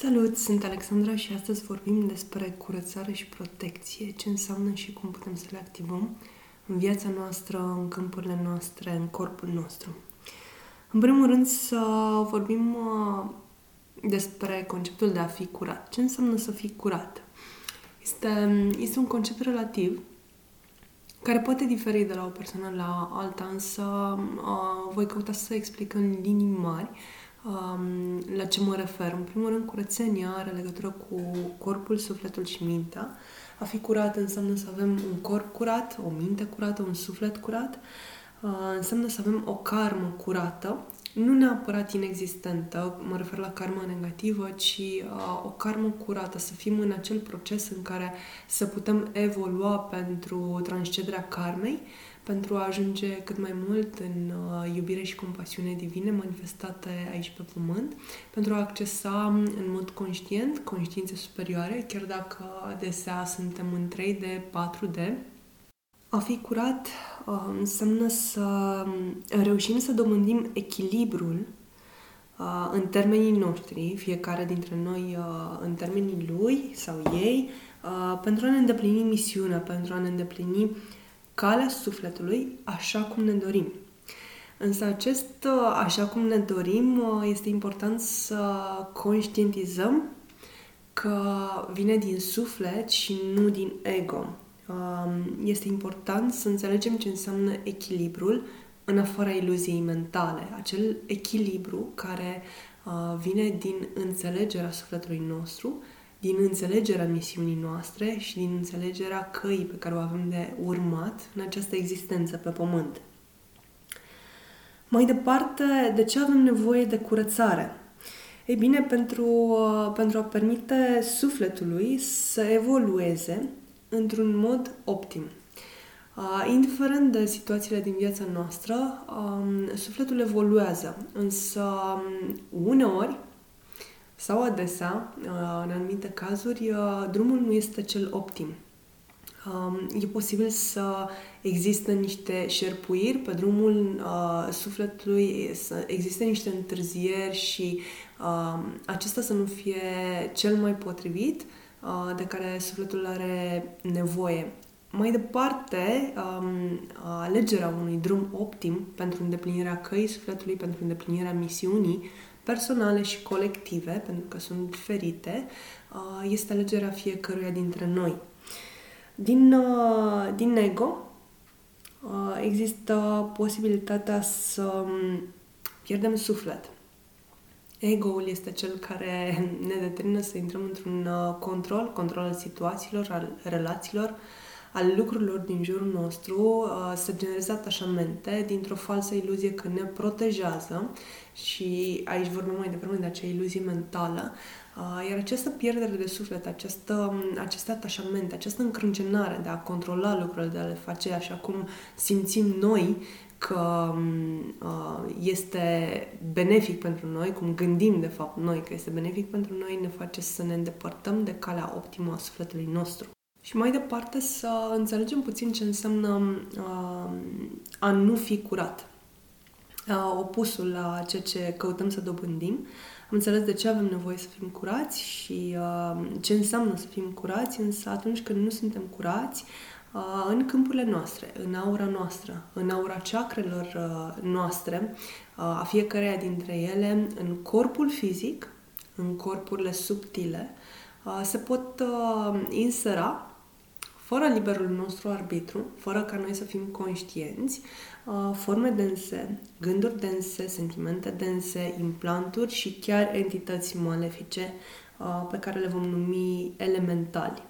Salut, sunt Alexandra și astăzi vorbim despre curățare și protecție, ce înseamnă și cum putem să le activăm în viața noastră, în câmpurile noastre, în corpul nostru. În primul rând să vorbim uh, despre conceptul de a fi curat. Ce înseamnă să fii curat? Este, este un concept relativ care poate diferi de la o persoană la alta, însă uh, voi căuta să explic în linii mari um, la ce mă refer. În primul rând, curățenia are legătură cu corpul, sufletul și mintea. A fi curat înseamnă să avem un corp curat, o minte curată, un suflet curat. Uh, înseamnă să avem o karmă curată, nu neapărat inexistentă, mă refer la karma negativă, ci uh, o karmă curată, să fim în acel proces în care să putem evolua pentru transcederea karmei, pentru a ajunge cât mai mult în uh, iubire și compasiune divine manifestate aici pe pământ, pentru a accesa în mod conștient conștiințe superioare, chiar dacă adesea suntem în 3D, 4D. A fi curat uh, înseamnă să reușim să dobândim echilibrul uh, în termenii noștri, fiecare dintre noi uh, în termenii lui sau ei, uh, pentru a ne îndeplini misiunea, pentru a ne îndeplini calea sufletului așa cum ne dorim. Însă acest așa cum ne dorim este important să conștientizăm că vine din suflet și nu din ego. Um, este important să înțelegem ce înseamnă echilibrul în afara iluziei mentale. Acel echilibru care uh, vine din înțelegerea sufletului nostru din înțelegerea misiunii noastre și din înțelegerea căii pe care o avem de urmat în această existență pe pământ. Mai departe, de ce avem nevoie de curățare? Ei bine, pentru, uh, pentru a permite sufletului să evolueze într-un mod optim. Uh, indiferent de situațiile din viața noastră, um, sufletul evoluează, însă um, uneori sau adesea, uh, în anumite cazuri, uh, drumul nu este cel optim. Um, e posibil să există niște șerpuiri pe drumul uh, sufletului, să existe niște întârzieri și uh, acesta să nu fie cel mai potrivit uh, de care sufletul are nevoie. Mai departe, um, alegerea unui drum optim pentru îndeplinirea căii sufletului, pentru îndeplinirea misiunii personale și colective, pentru că sunt diferite, uh, este alegerea fiecăruia dintre noi. Din, uh, din ego uh, există posibilitatea să um, pierdem suflet. Ego-ul este cel care ne determină să intrăm într-un control, control al situațiilor, al relațiilor, al lucrurilor din jurul nostru, să genereze atașamente dintr-o falsă iluzie că ne protejează și aici vorbim mai devreme de acea iluzie mentală, iar această pierdere de suflet, această, aceste atașamente, această încrâncenare de a controla lucrurile, de a le face așa cum simțim noi că este benefic pentru noi, cum gândim de fapt noi că este benefic pentru noi, ne face să ne îndepărtăm de calea optimă a sufletului nostru. Și mai departe să înțelegem puțin ce înseamnă uh, a nu fi curat. Uh, opusul la ceea ce căutăm să dobândim. Am înțeles de ce avem nevoie să fim curați și uh, ce înseamnă să fim curați, însă atunci când nu suntem curați, uh, în câmpurile noastre, în aura noastră, în aura chakrelor uh, noastre, uh, a fiecăreia dintre ele, în corpul fizic, în corpurile subtile, uh, se pot uh, insera fără liberul nostru arbitru, fără ca noi să fim conștienți, uh, forme dense, gânduri dense, sentimente dense, implanturi și chiar entități malefice uh, pe care le vom numi elementali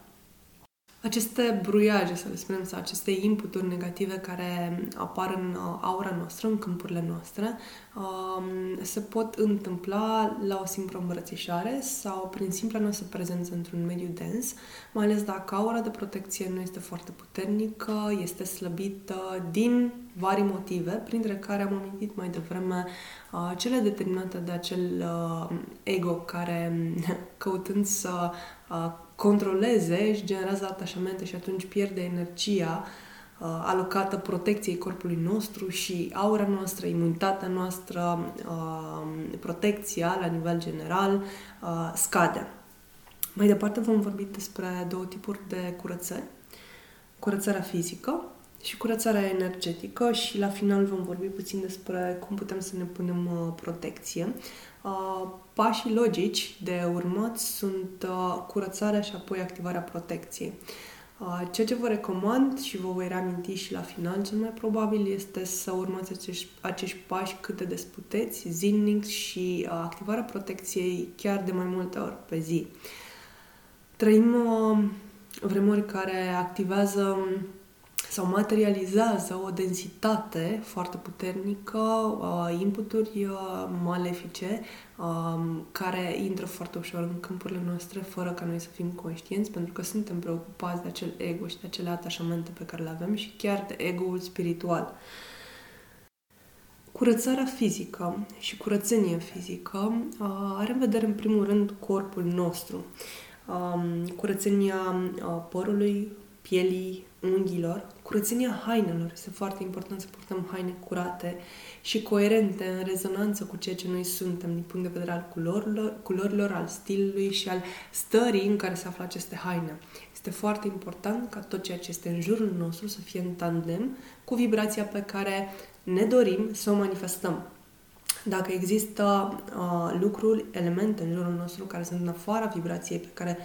aceste bruiaje, să le spunem, sau aceste inputuri negative care apar în uh, aura noastră, în câmpurile noastre, um, se pot întâmpla la o simplă îmbrățișare sau prin simpla noastră prezență într-un mediu dens, mai ales dacă aura de protecție nu este foarte puternică, este slăbită din vari motive, printre care am amintit mai devreme uh, cele determinate de acel uh, ego care, căutând să controleze, își generează atașamente și atunci pierde energia uh, alocată protecției corpului nostru și aura noastră, imunitatea noastră, uh, protecția la nivel general uh, scade. Mai departe vom vorbi despre două tipuri de curățări. Curățarea fizică și curățarea energetică și la final vom vorbi puțin despre cum putem să ne punem uh, protecție. Uh, pașii logici de urmat sunt uh, curățarea și apoi activarea protecției. Ceea ce vă recomand și vă voi reaminti și la final, cel mai probabil este să urmați acești, acești pași cât de des puteți, zilnic și activarea protecției chiar de mai multe ori pe zi. Trăim vremuri care activează sau materializează o densitate foarte puternică, uh, inputuri uh, malefice uh, care intră foarte ușor în câmpurile noastre fără ca noi să fim conștienți pentru că suntem preocupați de acel ego și de acele atașamente pe care le avem și chiar de ego-ul spiritual. Curățarea fizică și curățenia fizică uh, are în vedere în primul rând corpul nostru. Uh, curățenia uh, părului, pielii, unghiilor, curățenia hainelor. Este foarte important să purtăm haine curate și coerente, în rezonanță cu ceea ce noi suntem, din punct de vedere al culorilor, culorilor al stilului și al stării în care se află aceste haine. Este foarte important ca tot ceea ce este în jurul nostru să fie în tandem cu vibrația pe care ne dorim să o manifestăm. Dacă există uh, lucruri, elemente în jurul nostru care sunt în afara vibrației pe care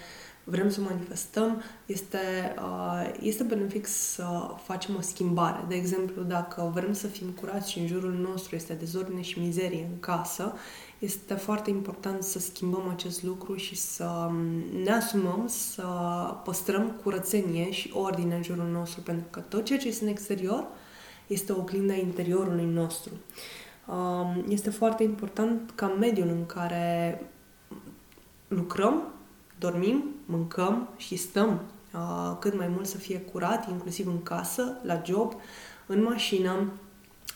vrem să manifestăm, este, uh, este benefic să facem o schimbare. De exemplu, dacă vrem să fim curați și în jurul nostru este dezordine și mizerie în casă, este foarte important să schimbăm acest lucru și să um, ne asumăm să păstrăm curățenie și ordine în jurul nostru, pentru că tot ceea ce este în exterior este o oglindă a interiorului nostru. Um, este foarte important ca mediul în care lucrăm dormim, mâncăm și stăm uh, cât mai mult să fie curat, inclusiv în casă, la job, în mașină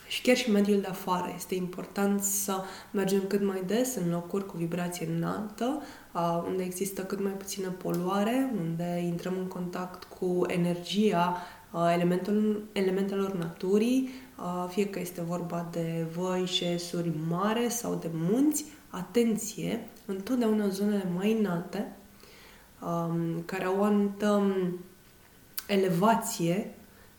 și chiar și mediul de afară. Este important să mergem cât mai des în locuri cu vibrație înaltă, uh, unde există cât mai puțină poluare, unde intrăm în contact cu energia uh, elementelor, elementelor naturii, uh, fie că este vorba de văi, șesuri mare sau de munți, atenție, întotdeauna în zonele mai înalte, um, care au o anumită um, elevație,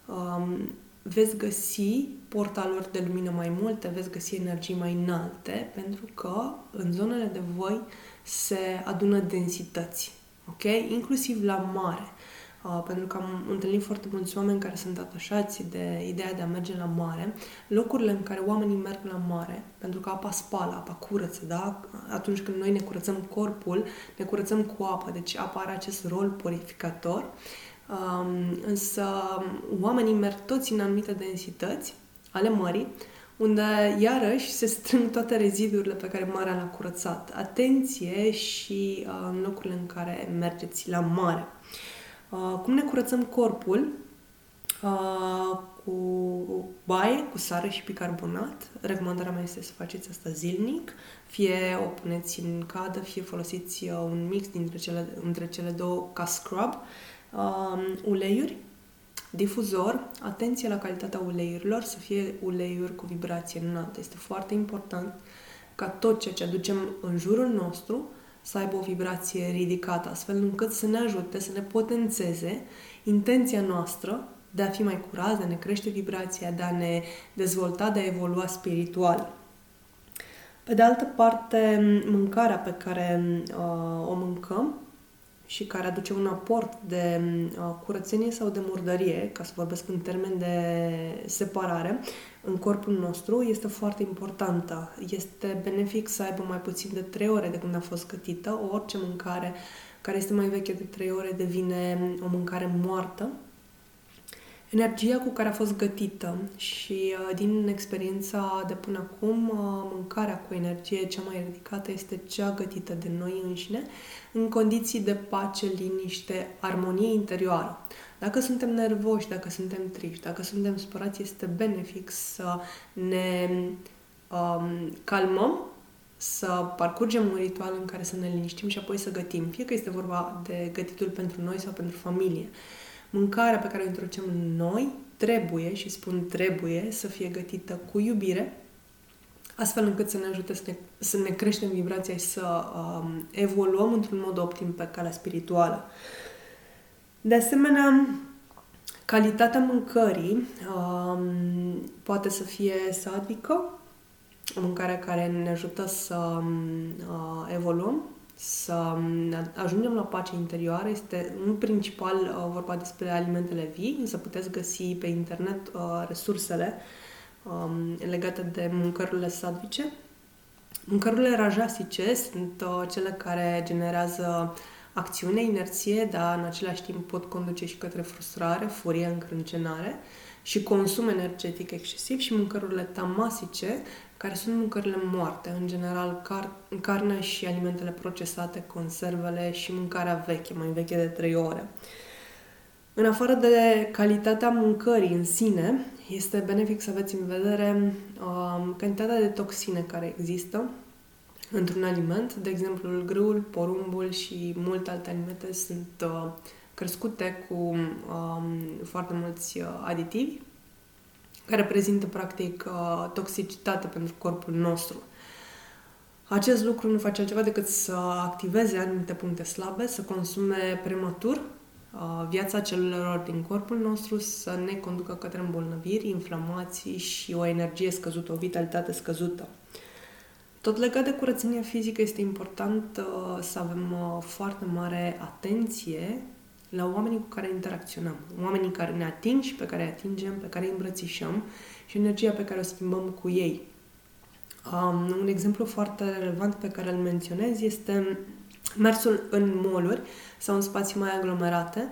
um, veți găsi portaluri de lumină mai multe, veți găsi energii mai înalte, pentru că în zonele de voi se adună densități, ok? Inclusiv la mare. Uh, pentru că am întâlnit foarte mulți oameni care sunt atașați de ideea de a merge la mare, locurile în care oamenii merg la mare, pentru că apa spală, apa curăță, da? Atunci când noi ne curățăm corpul, ne curățăm cu apă, deci apa are acest rol purificator, um, însă oamenii merg toți în anumite densități ale mării, unde iarăși se strâng toate rezidurile pe care marea le-a curățat. Atenție și uh, în locurile în care mergeți la mare. Uh, cum ne curățăm corpul? Uh, cu baie, cu sare și bicarbonat. Recomandarea mea este să faceți asta zilnic. Fie o puneți în cadă, fie folosiți uh, un mix dintre cele, între cele două ca scrub. Uh, uleiuri, difuzor, atenție la calitatea uleiurilor, să fie uleiuri cu vibrație înaltă. Este foarte important ca tot ceea ce aducem în jurul nostru să aibă o vibrație ridicată, astfel încât să ne ajute, să ne potențeze intenția noastră de a fi mai curați, de a ne crește vibrația, de a ne dezvolta, de a evolua spiritual. Pe de altă parte, mâncarea pe care uh, o mâncăm și care aduce un aport de uh, curățenie sau de murdărie, ca să vorbesc în termen de separare, în corpul nostru este foarte importantă. Este benefic să aibă mai puțin de 3 ore de când a fost gătită. Orice mâncare care este mai veche de 3 ore devine o mâncare moartă energia cu care a fost gătită și uh, din experiența de până acum, uh, mâncarea cu energie cea mai ridicată este cea gătită de noi înșine, în condiții de pace, liniște, armonie interioară. Dacă suntem nervoși, dacă suntem triști, dacă suntem spărați, este benefic să ne um, calmăm, să parcurgem un ritual în care să ne liniștim și apoi să gătim. Fie că este vorba de gătitul pentru noi sau pentru familie. Mâncarea pe care o introducem în noi trebuie, și spun trebuie, să fie gătită cu iubire, astfel încât să ne ajute să ne, să ne creștem vibrația și să um, evoluăm într-un mod optim pe calea spirituală. De asemenea, calitatea mâncării um, poate să fie sadică, o mâncare care ne ajută să um, uh, evoluăm, să um, ajungem la pace interioară. Este în principal uh, vorba despre alimentele vii, însă puteți găsi pe internet uh, resursele um, legate de mâncărurile sadvice. Mâncărurile rajasice sunt uh, cele care generează acțiune, inerție, dar în același timp pot conduce și către frustrare, furie, încrâncenare și consum energetic excesiv și mâncărurile tamasice, care sunt mâncările moarte, în general car- carnea și alimentele procesate, conservele și mâncarea veche, mai veche de 3 ore. În afară de calitatea mâncării în sine, este benefic să aveți în vedere uh, cantitatea de toxine care există într-un aliment. De exemplu, grâul, porumbul și multe alte alimente sunt uh, crescute cu um, foarte mulți uh, aditivi care prezintă practic uh, toxicitate pentru corpul nostru. Acest lucru nu face altceva decât să activeze anumite puncte slabe, să consume prematur uh, viața celulelor din corpul nostru, să ne conducă către îmbolnăviri, inflamații și o energie scăzută, o vitalitate scăzută. Tot legat de curățenia fizică, este important uh, să avem uh, foarte mare atenție la oamenii cu care interacționăm, oamenii care ne ating și pe care îi atingem, pe care îi îmbrățișăm și energia pe care o schimbăm cu ei. Um, un exemplu foarte relevant pe care îl menționez este mersul în moluri sau în spații mai aglomerate,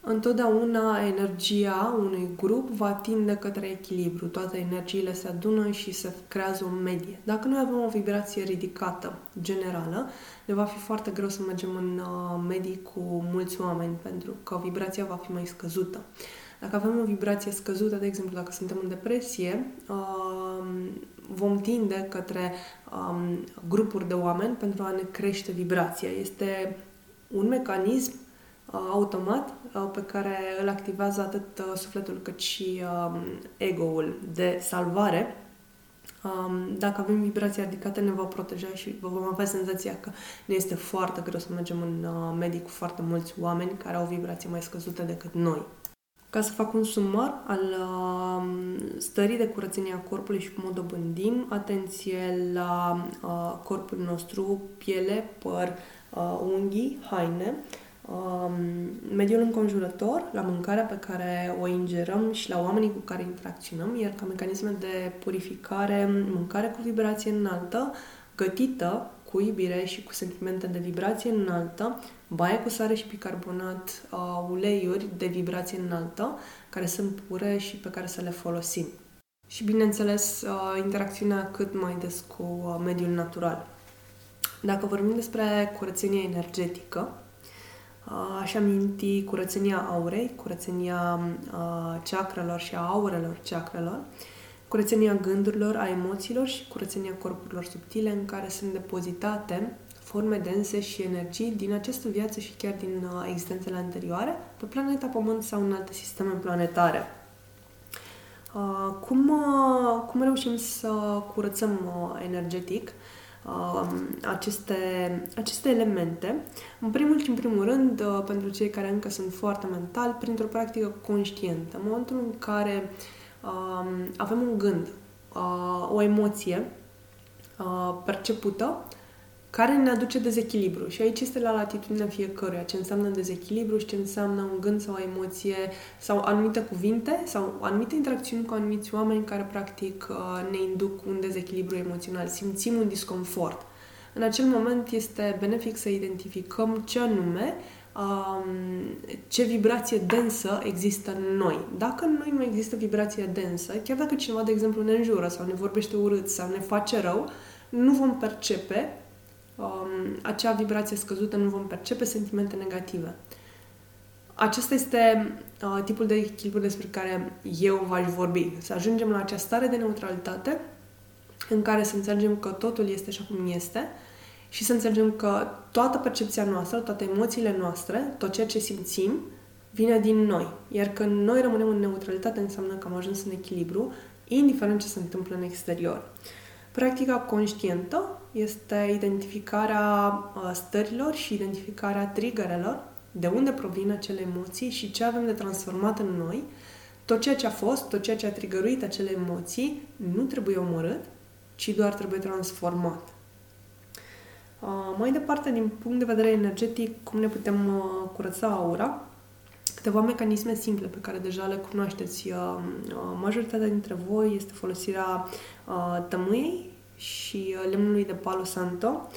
Întotdeauna energia unui grup va tinde către echilibru. Toate energiile se adună și se creează o medie. Dacă noi avem o vibrație ridicată, generală, ne va fi foarte greu să mergem în uh, medii cu mulți oameni, pentru că vibrația va fi mai scăzută. Dacă avem o vibrație scăzută, de exemplu, dacă suntem în depresie, uh, vom tinde către um, grupuri de oameni pentru a ne crește vibrația. Este un mecanism Uh, automat uh, pe care îl activează atât uh, sufletul cât și um, ego-ul de salvare. Um, dacă avem vibrația ridicată, ne va proteja și vom avea senzația că ne este foarte greu să mergem în medic cu foarte mulți oameni care au o vibrație mai scăzută decât noi. Ca să fac un sumar al uh, stării de curățenie a corpului și cum o dobândim, atenție la uh, corpul nostru, piele, păr, uh, unghii, haine, um, mediul înconjurător, la mâncarea pe care o ingerăm și la oamenii cu care interacționăm, iar ca mecanisme de purificare, mâncare cu vibrație înaltă, gătită cu iubire și cu sentimente de vibrație înaltă, baie cu sare și bicarbonat, uh, uleiuri de vibrație înaltă, care sunt pure și pe care să le folosim. Și, bineînțeles, uh, interacțiunea cât mai des cu uh, mediul natural. Dacă vorbim despre curățenie energetică, Aș aminti curățenia aurei, curățenia chakrelor și a aurelor chakrelor, curățenia gândurilor, a emoțiilor și curățenia corpurilor subtile în care sunt depozitate forme dense și energii din această viață și chiar din existențele anterioare pe planeta Pământ sau în alte sisteme planetare. Cum, cum reușim să curățăm energetic? Uh, aceste, aceste elemente. În primul și în primul rând, uh, pentru cei care încă sunt foarte mentali, printr-o practică conștientă. În momentul în care uh, avem un gând, uh, o emoție uh, percepută, care ne aduce dezechilibru. Și aici este la latitudinea fiecăruia ce înseamnă dezechilibru și ce înseamnă un gând sau o emoție sau anumite cuvinte sau anumite interacțiuni cu anumiți oameni care practic uh, ne induc un dezechilibru emoțional. Simțim un disconfort. În acel moment este benefic să identificăm ce anume um, ce vibrație densă există în noi. Dacă în noi nu există vibrație densă, chiar dacă cineva, de exemplu, ne înjură sau ne vorbește urât sau ne face rău, nu vom percepe um, acea vibrație scăzută, nu vom percepe sentimente negative. Acesta este uh, tipul de echilibru despre care eu v-aș vorbi. Să ajungem la această stare de neutralitate în care să înțelegem că totul este așa cum este și să înțelegem că toată percepția noastră, toate emoțiile noastre, tot ceea ce simțim, vine din noi. Iar când noi rămânem în neutralitate, înseamnă că am ajuns în echilibru, indiferent ce se întâmplă în exterior. Practica conștientă este identificarea uh, stărilor și identificarea triggerelor, de unde provin acele emoții și ce avem de transformat în noi. Tot ceea ce a fost, tot ceea ce a trigăruit acele emoții, nu trebuie omorât, ci doar trebuie transformat. Uh, mai departe, din punct de vedere energetic, cum ne putem uh, curăța aura? Câteva mecanisme simple pe care deja le cunoașteți. Uh, uh, majoritatea dintre voi este folosirea uh, tămâiei și uh, lemnului de palo santo,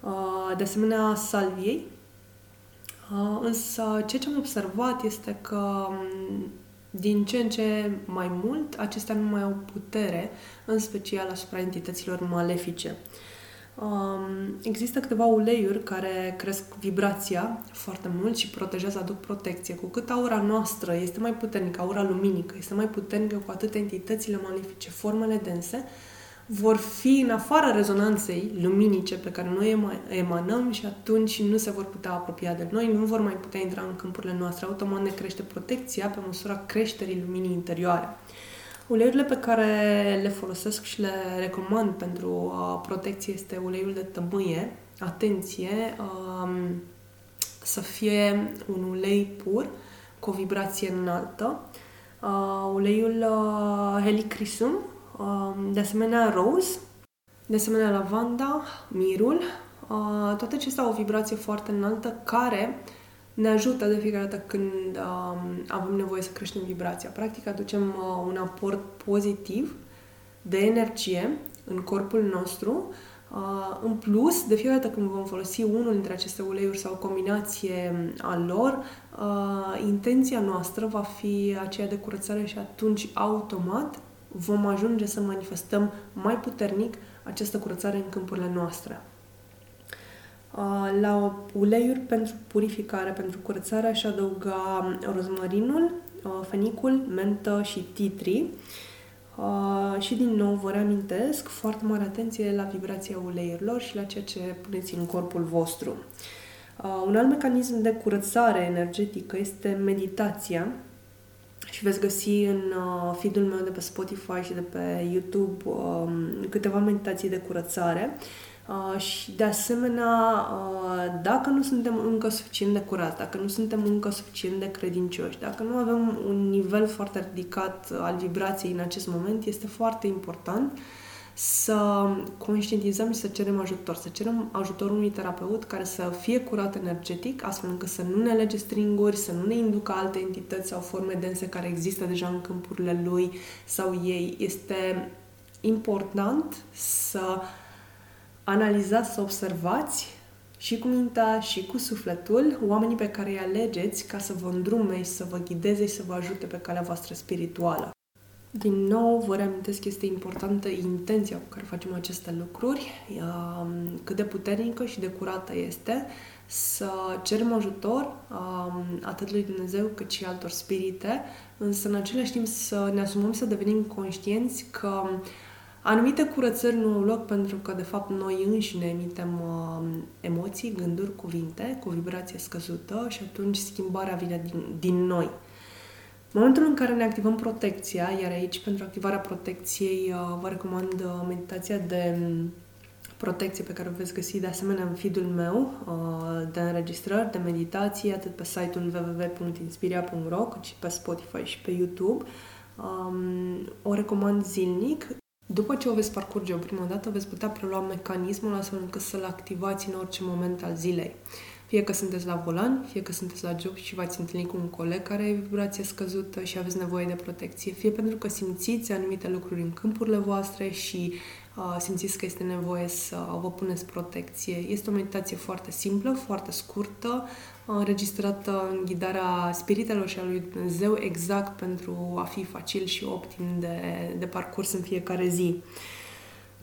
uh, de asemenea salviei. Uh, însă, ceea ce am observat este că um, din ce în ce mai mult, acestea nu mai au putere, în special asupra entităților malefice. Um, există câteva uleiuri care cresc vibrația foarte mult și protejează, aduc protecție. Cu cât aura noastră este mai puternică, aura luminică este mai puternică, cu atât entitățile malefice, formele dense, vor fi în afara rezonanței luminice pe care noi emanăm și atunci nu se vor putea apropia de noi, nu vor mai putea intra în câmpurile noastre. Automat ne crește protecția pe măsura creșterii luminii interioare. Uleiurile pe care le folosesc și le recomand pentru uh, protecție este uleiul de tămâie. Atenție, um, să fie un ulei pur cu o vibrație înaltă. Uh, uleiul uh, Helichrysum, uh, de asemenea rose, de asemenea lavanda, mirul, uh, toate acestea au o vibrație foarte înaltă care uh, ne ajută de fiecare dată când um, avem nevoie să creștem vibrația. Practic aducem uh, un aport pozitiv de energie în corpul nostru. Uh, în plus, de fiecare dată când vom folosi unul dintre aceste uleiuri sau o combinație a lor, uh, intenția noastră va fi aceea de curățare și atunci automat vom ajunge să manifestăm mai puternic această curățare în câmpurile noastre. La uleiuri pentru purificare, pentru curățare, aș adăuga rozmarinul, fenicul, mentă și titri. Și din nou vă reamintesc foarte mare atenție la vibrația uleiurilor și la ceea ce puneți în corpul vostru. Un alt mecanism de curățare energetică este meditația și veți găsi în feed-ul meu de pe Spotify și de pe YouTube câteva meditații de curățare Uh, și de asemenea, uh, dacă nu suntem încă suficient de curați, dacă nu suntem încă suficient de credincioși, dacă nu avem un nivel foarte ridicat al vibrației în acest moment, este foarte important să conștientizăm și să cerem ajutor, să cerem ajutorul unui terapeut care să fie curat energetic, astfel încât să nu ne lege stringuri, să nu ne inducă alte entități sau forme dense care există deja în câmpurile lui sau ei. Este important să uh, analizați, să observați și cu mintea și cu sufletul oamenii pe care îi alegeți ca să vă îndrume și să vă ghideze și să vă ajute pe calea voastră spirituală. Din nou, vă reamintesc că este importantă intenția cu care facem aceste lucruri, um, cât de puternică și de curată este, să cerem ajutor um, atât lui Dumnezeu cât și altor spirite, însă în același timp să ne asumăm să devenim conștienți că Anumite curățări nu au loc pentru că, de fapt, noi înșine emitem uh, emoții, gânduri, cuvinte cu vibrație scăzută și atunci schimbarea vine din, din noi. În momentul în care ne activăm protecția, iar aici, pentru activarea protecției, uh, vă recomand uh, meditația de um, protecție pe care o veți găsi de asemenea în feed-ul meu uh, de înregistrări, de meditație, atât pe site-ul www.inspiria.ro cât și pe Spotify și pe YouTube. Um, o recomand zilnic după ce o veți parcurge o primă dată, veți putea prelua mecanismul astfel încât să-l activați în orice moment al zilei. Fie că sunteți la volan, fie că sunteți la job și v-ați întâlnit cu un coleg care are vibrație scăzută și aveți nevoie de protecție, fie pentru că simțiți anumite lucruri în câmpurile voastre și uh, simțiți că este nevoie să vă puneți protecție. Este o meditație foarte simplă, foarte scurtă, înregistrată în ghidarea spiritelor și a lui Dumnezeu exact pentru a fi facil și optim de, de parcurs în fiecare zi.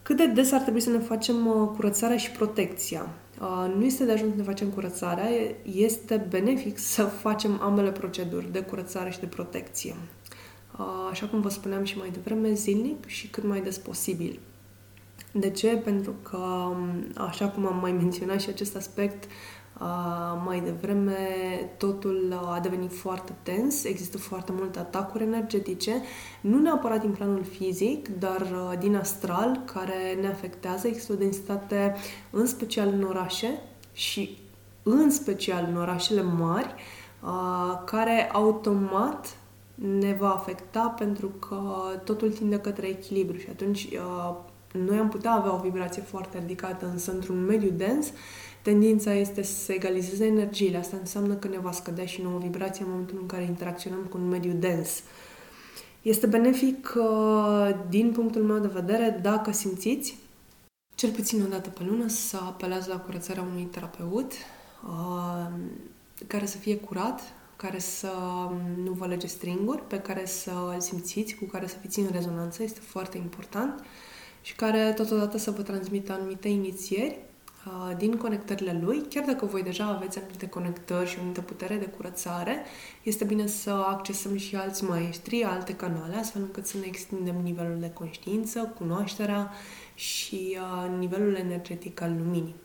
Cât de des ar trebui să ne facem uh, curățarea și protecția? Uh, nu este de ajuns să ne facem curățarea, este benefic să facem ambele proceduri de curățare și de protecție. Uh, așa cum vă spuneam și mai devreme, zilnic și cât mai des posibil. De ce? Pentru că, așa cum am mai menționat și acest aspect, mai devreme totul a devenit foarte tens, există foarte multe atacuri energetice, nu neapărat din planul fizic, dar din astral, care ne afectează. Există o densitate, în special în orașe și în special în orașele mari, care automat ne va afecta pentru că totul tinde către echilibru și atunci noi am putea avea o vibrație foarte ridicată, însă într-un mediu dens, tendința este să se egalizeze energiile. Asta înseamnă că ne va scădea și nouă vibrație în momentul în care interacționăm cu un mediu dens. Este benefic, din punctul meu de vedere, dacă simțiți, cel puțin o dată pe lună, să apelați la curățarea unui terapeut care să fie curat, care să nu vă lege stringuri, pe care să îl simțiți, cu care să fiți în rezonanță, este foarte important și care totodată să vă transmită anumite inițieri uh, din conectările lui. Chiar dacă voi deja aveți anumite conectări și o anumită putere de curățare, este bine să accesăm și alți maestri, alte canale, astfel încât să ne extindem nivelul de conștiință, cunoașterea și uh, nivelul energetic al luminii.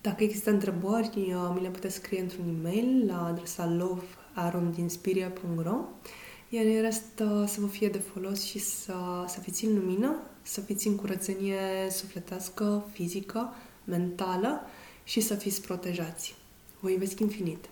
Dacă există întrebări, uh, mi le puteți scrie într-un e-mail la adresa lovearondinspiria.ro iar în rest uh, să vă fie de folos și să, să fiți în lumină, să fiți în curățenie sufletească, fizică, mentală și să fiți protejați. Vă iubesc infinit!